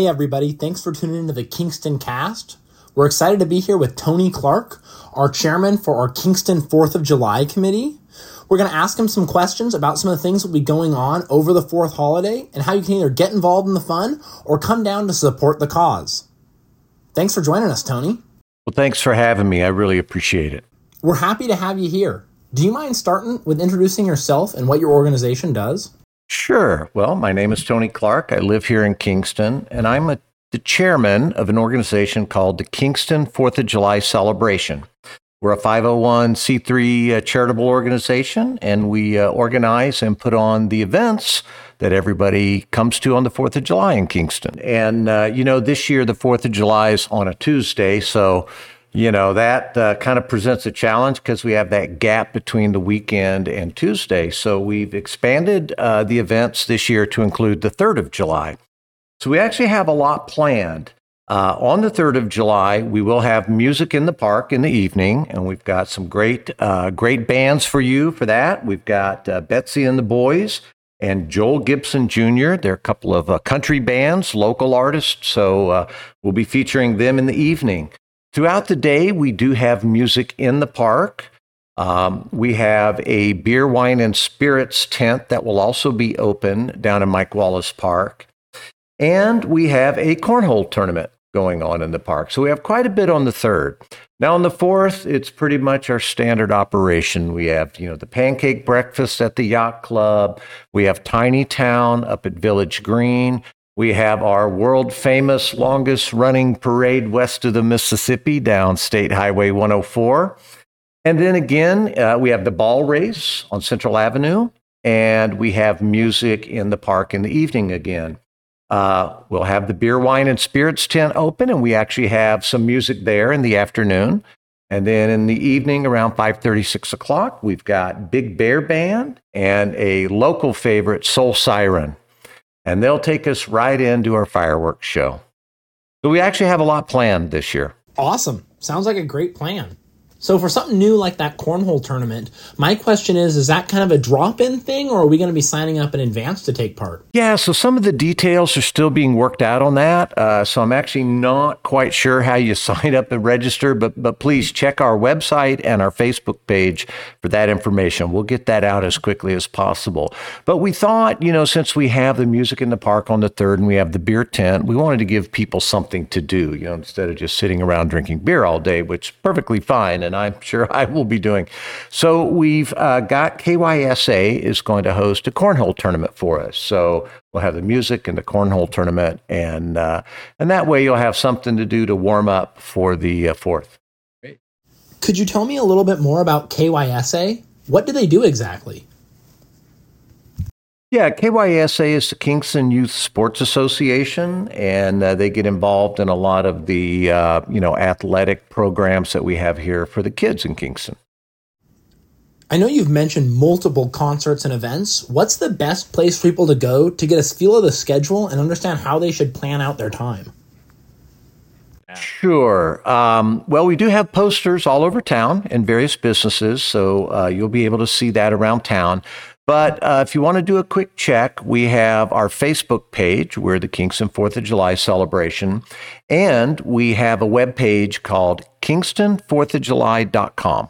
Hey, everybody, thanks for tuning into the Kingston cast. We're excited to be here with Tony Clark, our chairman for our Kingston 4th of July committee. We're going to ask him some questions about some of the things that will be going on over the 4th holiday and how you can either get involved in the fun or come down to support the cause. Thanks for joining us, Tony. Well, thanks for having me. I really appreciate it. We're happy to have you here. Do you mind starting with introducing yourself and what your organization does? Sure. Well, my name is Tony Clark. I live here in Kingston, and I'm a, the chairman of an organization called the Kingston Fourth of July Celebration. We're a 501c3 uh, charitable organization, and we uh, organize and put on the events that everybody comes to on the 4th of July in Kingston. And, uh, you know, this year the 4th of July is on a Tuesday, so you know, that uh, kind of presents a challenge because we have that gap between the weekend and Tuesday. So we've expanded uh, the events this year to include the 3rd of July. So we actually have a lot planned. Uh, on the 3rd of July, we will have music in the park in the evening, and we've got some great, uh, great bands for you for that. We've got uh, Betsy and the Boys and Joel Gibson Jr. They're a couple of uh, country bands, local artists, so we'll be featuring them in the evening. Throughout the day, we do have music in the park. Um, we have a beer, wine, and spirits tent that will also be open down in Mike Wallace Park. And we have a cornhole tournament going on in the park. So we have quite a bit on the third. Now on the fourth, it's pretty much our standard operation. We have, you know, the pancake breakfast at the yacht club. We have Tiny Town up at Village Green. We have our world famous longest running parade west of the Mississippi down State Highway 104. And then again, uh, we have the ball race on Central Avenue, and we have music in the park in the evening again. Uh, we'll have the beer, wine, and spirits tent open, and we actually have some music there in the afternoon. And then in the evening, around 5:30, 6 o'clock, we've got Big Bear Band and a local favorite, Soul Siren and they'll take us right into our fireworks show. So we actually have a lot planned this year. Awesome. Sounds like a great plan. So for something new like that cornhole tournament, my question is is that kind of a drop-in thing or are we going to be signing up in advance to take part? Yeah, so some of the details are still being worked out on that. Uh, so I'm actually not quite sure how you sign up and register, but but please check our website and our Facebook page for that information. We'll get that out as quickly as possible. But we thought, you know, since we have the music in the park on the 3rd and we have the beer tent, we wanted to give people something to do, you know, instead of just sitting around drinking beer all day, which is perfectly fine and I'm sure I will be doing. So we've uh, got KYSA is going to host a cornhole tournament for us. So we'll have the music and the cornhole tournament, and uh, and that way you'll have something to do to warm up for the uh, fourth. Could you tell me a little bit more about KYSA? What do they do exactly? Yeah, KYSA is the Kingston Youth Sports Association, and uh, they get involved in a lot of the uh, you know athletic programs that we have here for the kids in Kingston. I know you've mentioned multiple concerts and events. What's the best place for people to go to get a feel of the schedule and understand how they should plan out their time? Sure. Um, well, we do have posters all over town in various businesses, so uh, you'll be able to see that around town. But uh, if you want to do a quick check, we have our Facebook page. We're the Kingston 4th of July celebration. And we have a web page called kingston4thofjuly.com.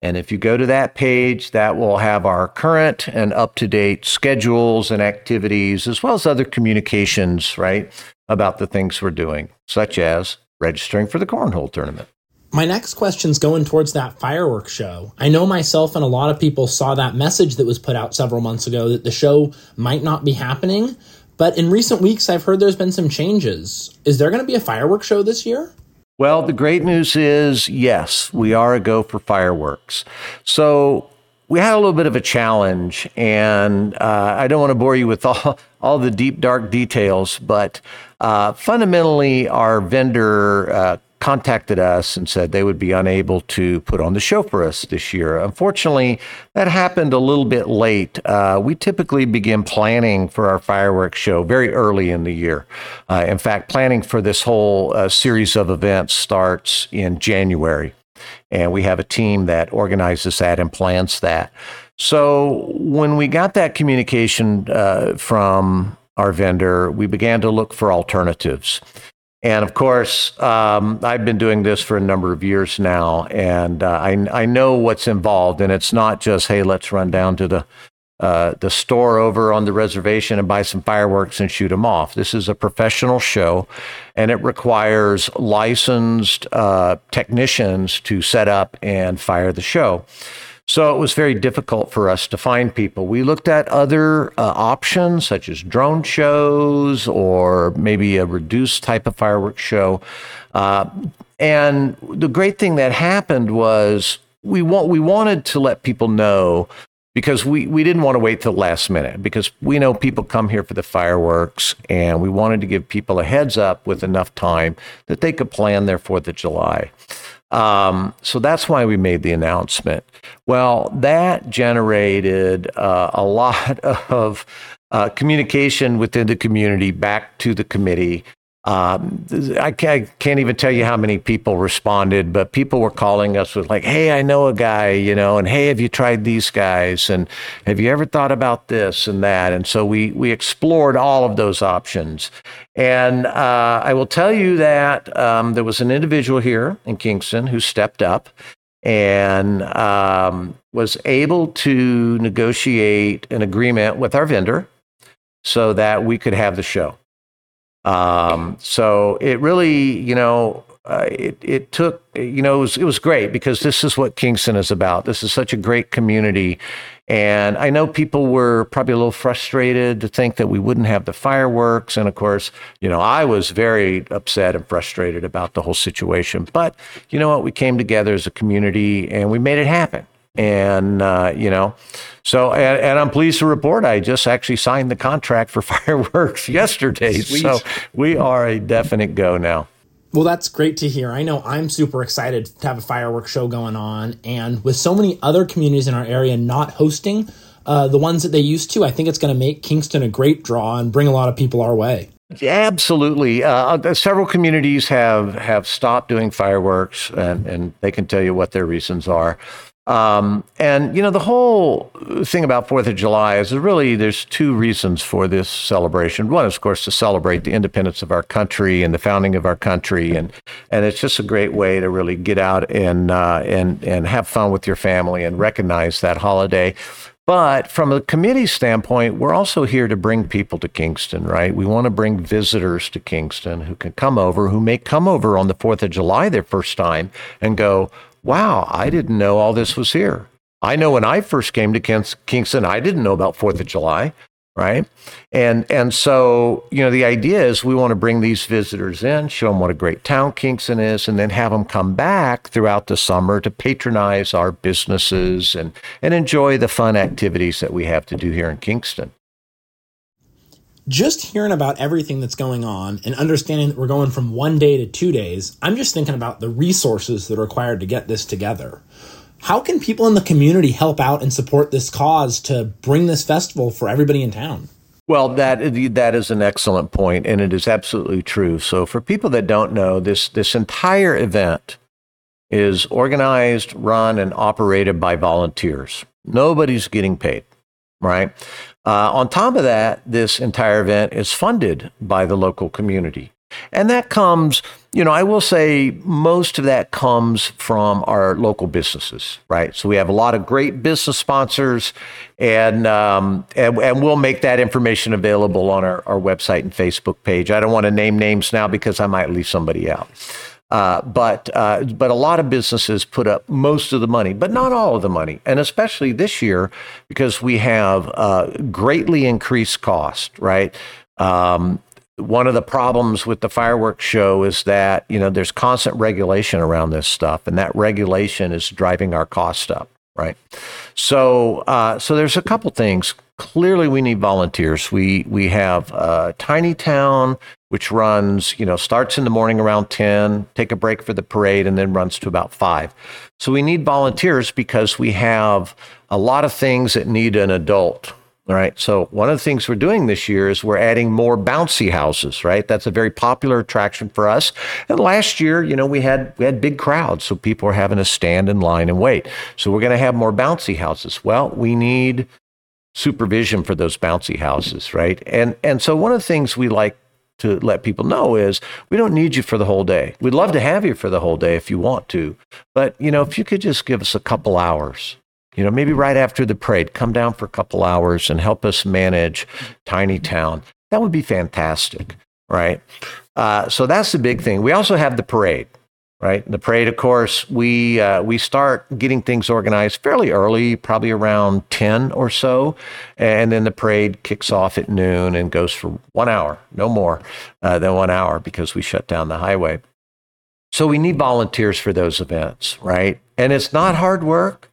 And if you go to that page, that will have our current and up to date schedules and activities, as well as other communications, right, about the things we're doing, such as registering for the cornhole tournament. My next question's going towards that fireworks show. I know myself and a lot of people saw that message that was put out several months ago that the show might not be happening, but in recent weeks I've heard there's been some changes. Is there going to be a fireworks show this year? Well, the great news is yes, we are a go for fireworks. So we had a little bit of a challenge, and uh, I don't want to bore you with all, all the deep, dark details, but uh, fundamentally, our vendor uh, contacted us and said they would be unable to put on the show for us this year. Unfortunately, that happened a little bit late. Uh, we typically begin planning for our fireworks show very early in the year. Uh, in fact, planning for this whole uh, series of events starts in January. And we have a team that organizes that and plans that. So when we got that communication uh, from our vendor, we began to look for alternatives. And of course, um, I've been doing this for a number of years now, and uh, I, I know what's involved. And it's not just, hey, let's run down to the uh, the store over on the reservation and buy some fireworks and shoot them off. This is a professional show, and it requires licensed uh, technicians to set up and fire the show. So it was very difficult for us to find people. We looked at other uh, options, such as drone shows or maybe a reduced type of fireworks show. Uh, and the great thing that happened was we want we wanted to let people know because we, we didn't want to wait till the last minute because we know people come here for the fireworks and we wanted to give people a heads up with enough time that they could plan their Fourth of July. Um, so that's why we made the announcement. Well, that generated uh, a lot of uh, communication within the community back to the committee. Um, I, can't, even tell you how many people responded, but people were calling us with like, "Hey, I know a guy, you know," and "Hey, have you tried these guys?" and "Have you ever thought about this and that?" And so we we explored all of those options. And uh, I will tell you that um, there was an individual here in Kingston who stepped up and um, was able to negotiate an agreement with our vendor so that we could have the show. Um, so it really, you know, uh, it, it took, you know, it was, it was great because this is what Kingston is about. This is such a great community. And I know people were probably a little frustrated to think that we wouldn't have the fireworks. And of course, you know, I was very upset and frustrated about the whole situation. But you know what? We came together as a community and we made it happen. And, uh, you know, so, and, and, I'm pleased to report I just actually signed the contract for fireworks yesterday. Sweet. So we are a definite go now. Well, that's great to hear. I know I'm super excited to have a fireworks show going on. And with so many other communities in our area not hosting uh, the ones that they used to, I think it's going to make Kingston a great draw and bring a lot of people our way. Absolutely. Uh, uh, several communities have, have stopped doing fireworks, and, and they can tell you what their reasons are. Um, and you know the whole thing about Fourth of July is really there's two reasons for this celebration. One is, of course, to celebrate the independence of our country and the founding of our country, and and it's just a great way to really get out and uh, and and have fun with your family and recognize that holiday. But from a committee standpoint, we're also here to bring people to Kingston, right? We want to bring visitors to Kingston who can come over, who may come over on the 4th of July their first time and go, wow, I didn't know all this was here. I know when I first came to Kingston, I didn't know about Fourth of July, right? And and so you know the idea is we want to bring these visitors in, show them what a great town Kingston is, and then have them come back throughout the summer to patronize our businesses and and enjoy the fun activities that we have to do here in Kingston just hearing about everything that's going on and understanding that we're going from one day to two days, I'm just thinking about the resources that are required to get this together. How can people in the community help out and support this cause to bring this festival for everybody in town? Well, that that is an excellent point, and it is absolutely true. So, for people that don't know, this this entire event is organized, run, and operated by volunteers. Nobody's getting paid, right? Uh, on top of that, this entire event is funded by the local community. And that comes, you know, I will say most of that comes from our local businesses, right? So we have a lot of great business sponsors, and um, and, and, we'll make that information available on our, our website and Facebook page. I don't want to name names now because I might leave somebody out. Uh, but uh, but a lot of businesses put up most of the money, but not all of the money, and especially this year because we have uh, greatly increased cost. Right. Um, one of the problems with the fireworks show is that you know there's constant regulation around this stuff, and that regulation is driving our cost up. Right. So uh, so there's a couple things. Clearly, we need volunteers. We we have a tiny town which runs, you know, starts in the morning around 10, take a break for the parade, and then runs to about 5. So we need volunteers because we have a lot of things that need an adult. All right. So one of the things we're doing this year is we're adding more bouncy houses, right? That's a very popular attraction for us. And last year, you know, we had we had big crowds, so people were having to stand in line and wait. So we're going to have more bouncy houses. Well, we need supervision for those bouncy houses, right? And and so one of the things we like to let people know is we don't need you for the whole day. We'd love to have you for the whole day if you want to, but you know, if you could just give us a couple hours, you know, maybe right after the parade, come down for a couple hours and help us manage Tiny Town. That would be fantastic, right? Uh, so that's the big thing. We also have the parade right? The parade, of course, we uh, we start getting things organized fairly early, probably around ten or so, and then the parade kicks off at noon and goes for one hour, no more uh, than one hour, because we shut down the highway. So we need volunteers for those events, right? And it's not hard work.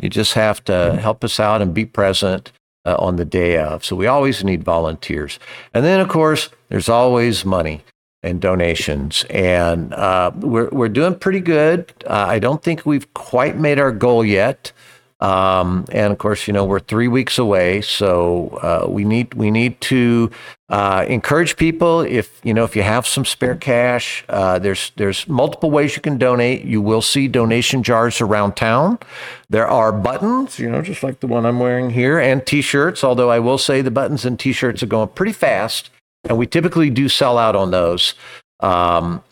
You just have to help us out and be present. Uh, on the day of. So we always need volunteers. And then, of course, there's always money and donations. And uh, we're, we're doing pretty good. Uh, I don't think we've quite made our goal yet. Um, and of course, you know, we're three weeks away. So uh, we need we need to uh, encourage people. If you know, if you have some spare cash, uh, there's there's multiple ways you can donate. You will see donation jars around town. There are buttons, you know, just like the one I'm wearing here, and T-shirts. Although I will say the buttons and T-shirts are going pretty fast and we typically do sell out on those. Um,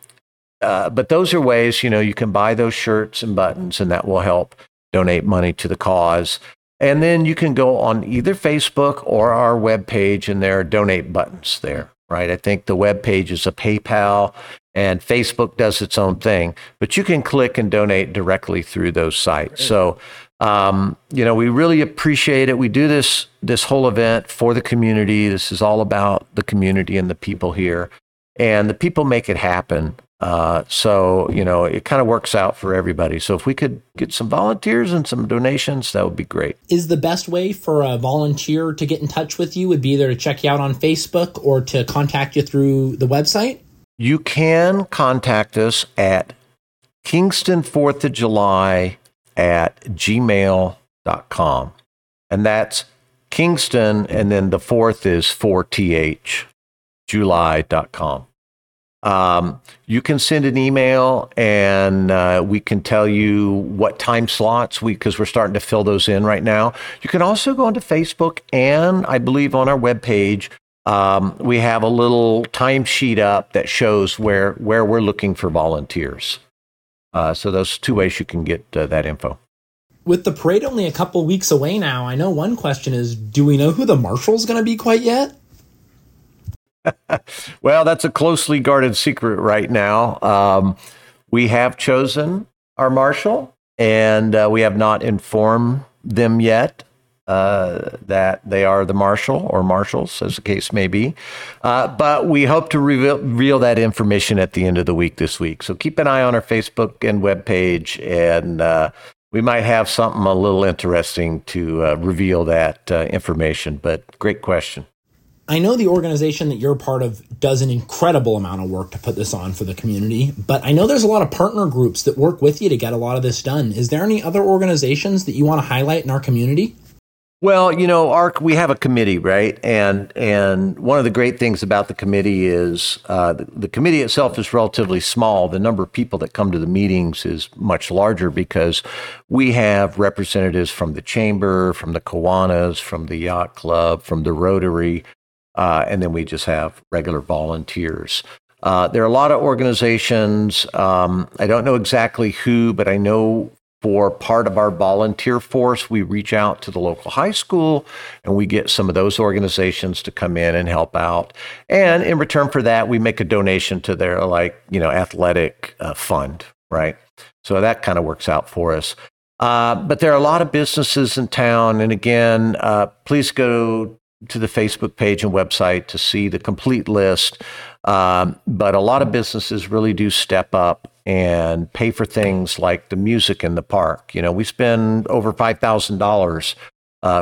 uh, but those are ways, you know, you can buy those shirts and buttons, and that will help donate money to the cause. And then you can go on either Facebook or our web page, and there are donate buttons there, right? I think the web page is a PayPal, and Facebook does its own thing, but you can click and donate directly through those sites. So um, you know, we really appreciate it. We do this this whole event for the community. This is all about the community and the people here, and the people make it happen. Uh, so you know, it kind of works out for everybody. So if we could get some volunteers and some donations, that would be great. Is the best way for a volunteer to get in touch with you would be either to check you out on Facebook or to contact you through the website? You can contact us at Kingston Fourth of July at gmail.com. And that's Kingston, and then the fourth is 4th, July.com. Um, you can send an email and uh, we can tell you what time slots we because we're starting to fill those in right now. You can also go onto Facebook and I believe on our webpage um, we have a little timesheet up that shows where where we're looking for volunteers. Uh, so those two ways you can get uh, that info. With the parade only a couple weeks away now, I know one question is: Do we know who the marshal's going to be quite yet? well, that's a closely guarded secret right now. Um, we have chosen our marshal, and uh, we have not informed them yet uh, that they are the marshal or marshals, as the case may be. Uh, but we hope to reveal, reveal, that information at the end of the week this week. So keep an eye on our Facebook and web page, and uh, we might have something a little interesting to uh, reveal that uh, information. But great question. I know the organization that you're part of does an incredible amount of work to put this on for the community, but I know there's a lot of partner groups that work with you to get a lot of this done. Is there any other organizations that you want to highlight in our community? Well, you know, ARC, we have a committee, right? And and one of the great things about the committee is uh, the, the, committee itself is relatively small. The number of people that come to the meetings is much larger because we have representatives from the chamber, from the Kiwanis, from the yacht club, from the Rotary, uh, and then we just have regular volunteers. Uh, there are a lot of organizations. Um, I don't know exactly who, but I know for part of our volunteer force, we reach out to the local high school and we get some of those organizations to come in and help out. And in return for that, we make a donation to their like, you know, athletic uh, fund, right? So that kind of works out for us. Uh, but there are a lot of businesses in town. And again, uh, please go to the Facebook page and website to see the complete list. Um, but a lot of businesses really do step up and pay for things like the music in the park. You know, we spend over five thousand uh, dollars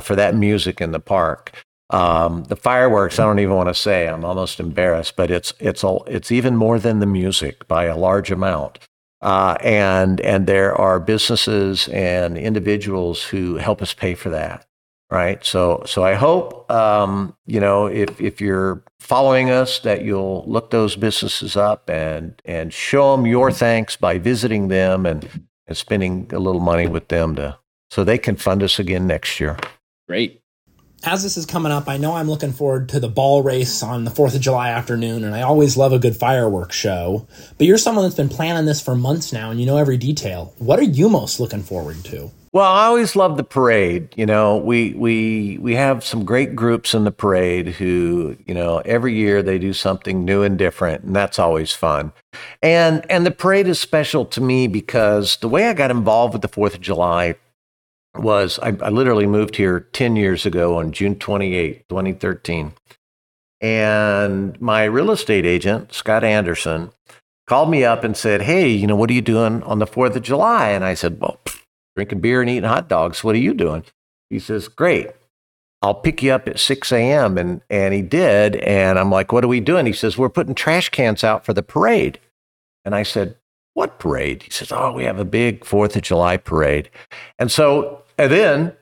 for that music in the park. Um, the fireworks, I don't even want to say. I'm almost embarrassed, but it's it's all it's even more than the music by a large amount. Uh, and and there are businesses and individuals who help us pay for that right? So, so I hope um, you know if if you're following us that you'll look those businesses up and and show them your thanks by visiting them and and spending a little money with them to so they can fund us again next year. Great. As this is coming up, I know I'm looking forward to the ball race on the 4th of July afternoon, and I always love a good fireworks show. But you're someone that's been planning this for months now, and you know every detail. What are you most looking forward to? Well, I always love the parade. You know, we we we have some great groups in the parade who, you know, every year they do something new and different, and that's always fun. And and the parade is special to me because the way I got involved with the Fourth of July was I, I literally moved here ten years ago on June twenty eighth, twenty thirteen, and my real estate agent Scott Anderson called me up and said, "Hey, you know, what are you doing on the Fourth of July?" And I said, "Well." drinking beer and eating hot dogs. What are you doing? He says, Great. I'll pick you up at 6 a.m. And, and he did. And I'm like, What are we doing? He says, We're putting trash cans out for the parade. And I said, What parade? He says, Oh, we have a big 4th of July parade. And so, and then,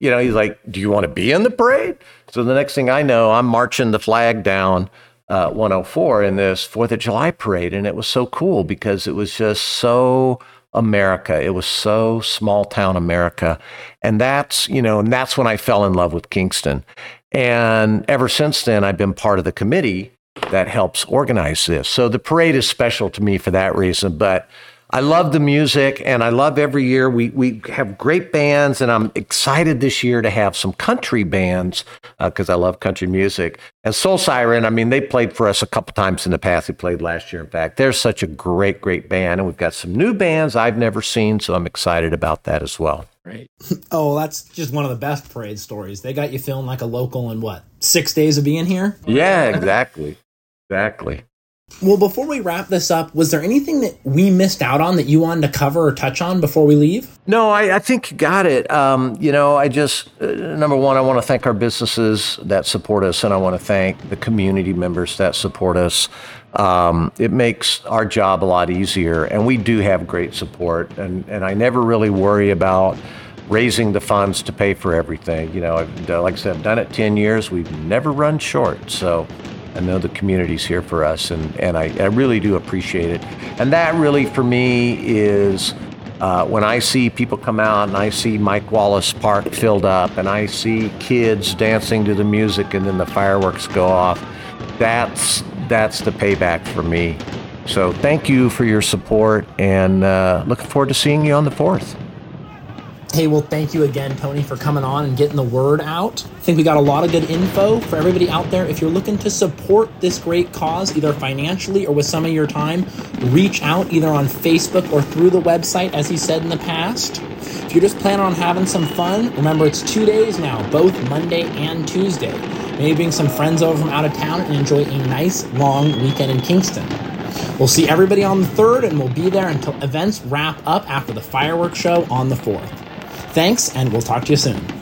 you know, he's like, Do you want to be in the parade? So the next thing I know, I'm marching the flag down uh, 104 in this 4th of July parade. And it was so cool because it was just so America. It was so small town America. And that's, you know, and that's when I fell in love with Kingston. And ever since then, I've been part of the committee that helps organize this. So the parade is special to me for that reason. But I love the music and I love every year we, we have great bands and I'm excited this year to have some country bands because uh, I love country music. And Soul Siren, I mean, they played for us a couple times in the past. They played last year, in fact. They're such a great, great band. And we've got some new bands I've never seen, so I'm excited about that as well. Right. Oh, that's just one of the best parade stories. They got you feeling like a local in what, six days of being here? Yeah, exactly. Exactly. Well, before we wrap this up, was there anything that we missed out on that you wanted to cover or touch on before we leave? No, I, I think you got it. Um, you know, I just, uh, number one, I want to thank our businesses that support us, and I want to thank the community members that support us. Um, it makes our job a lot easier, and we do have great support, and, and I never really worry about raising the funds to pay for everything. You know, like I said, I've done it 10 years. We've never run short. So I know the community's here for us, and, and I, I really do appreciate it. And that really, for me, is uh, when I see people come out and I see Mike Wallace Park filled up, and I see kids dancing to the music, and then the fireworks go off. That's that's the payback for me. So thank you for your support, and uh, looking forward to seeing you on the fourth. Hey, well, thank you again, Tony, for coming on and getting the word out. I think we got a lot of good info for everybody out there. If you're looking to support this great cause, either financially or with some of your time, reach out either on Facebook or through the website, as he said in the past. If you're just planning on having some fun, remember it's two days now, both Monday and Tuesday. Maybe bring some friends over from out of town and enjoy a nice long weekend in Kingston. We'll see everybody on the 3rd, and we'll be there until events wrap up after the fireworks show on the 4th. Thanks, and we'll talk to you soon.